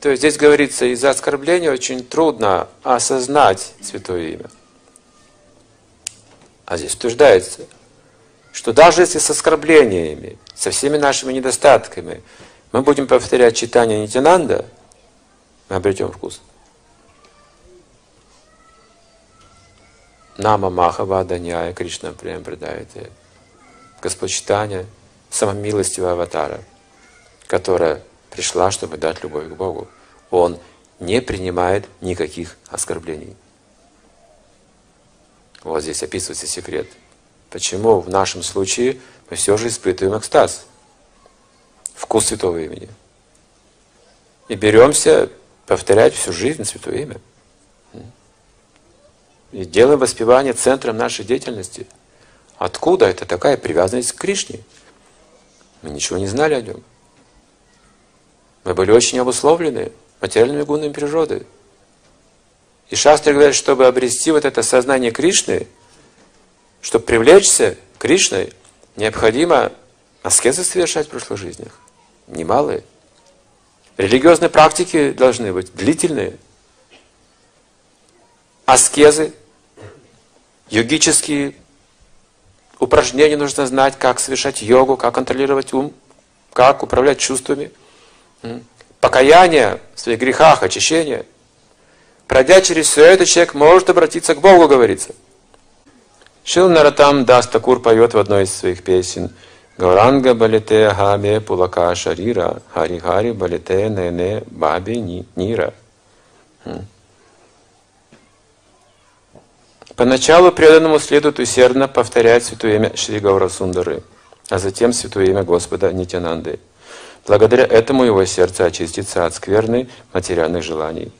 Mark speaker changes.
Speaker 1: То есть здесь говорится, из-за оскорбления очень трудно осознать Святое Имя. А здесь утверждается, что даже если с оскорблениями, со всеми нашими недостатками, мы будем повторять читание Нитянанда, мы обретем вкус. Нама Махавада Няя Кришна Прем Предайте. Господь читания самомилостивого аватара, которая пришла, чтобы дать любовь к Богу. Он не принимает никаких оскорблений. Вот здесь описывается секрет. Почему в нашем случае мы все же испытываем экстаз, вкус святого имени. И беремся повторять всю жизнь святое имя. И делаем воспевание центром нашей деятельности. Откуда это такая привязанность к Кришне? Мы ничего не знали о нем. Мы были очень обусловлены материальными гунами природы. И Шастры говорят, чтобы обрести вот это сознание Кришны, чтобы привлечься Кришной, необходимо аскезы совершать в прошлых жизнях. Немалые. Религиозные практики должны быть длительные. Аскезы, йогические упражнения нужно знать, как совершать йогу, как контролировать ум, как управлять чувствами. Покаяние в своих грехах, очищение. Пройдя через все это, человек может обратиться к Богу, говорится. Шил Наратам Дастакур поет в одной из своих песен Гауранга балите хабе пулака шарира, хари хари балите нене баби нира. Поначалу преданному следует усердно повторять святое имя Шри Гаура Сундары, а затем святое имя Господа Нитянанды. Благодаря этому его сердце очистится от скверны материальных желаний.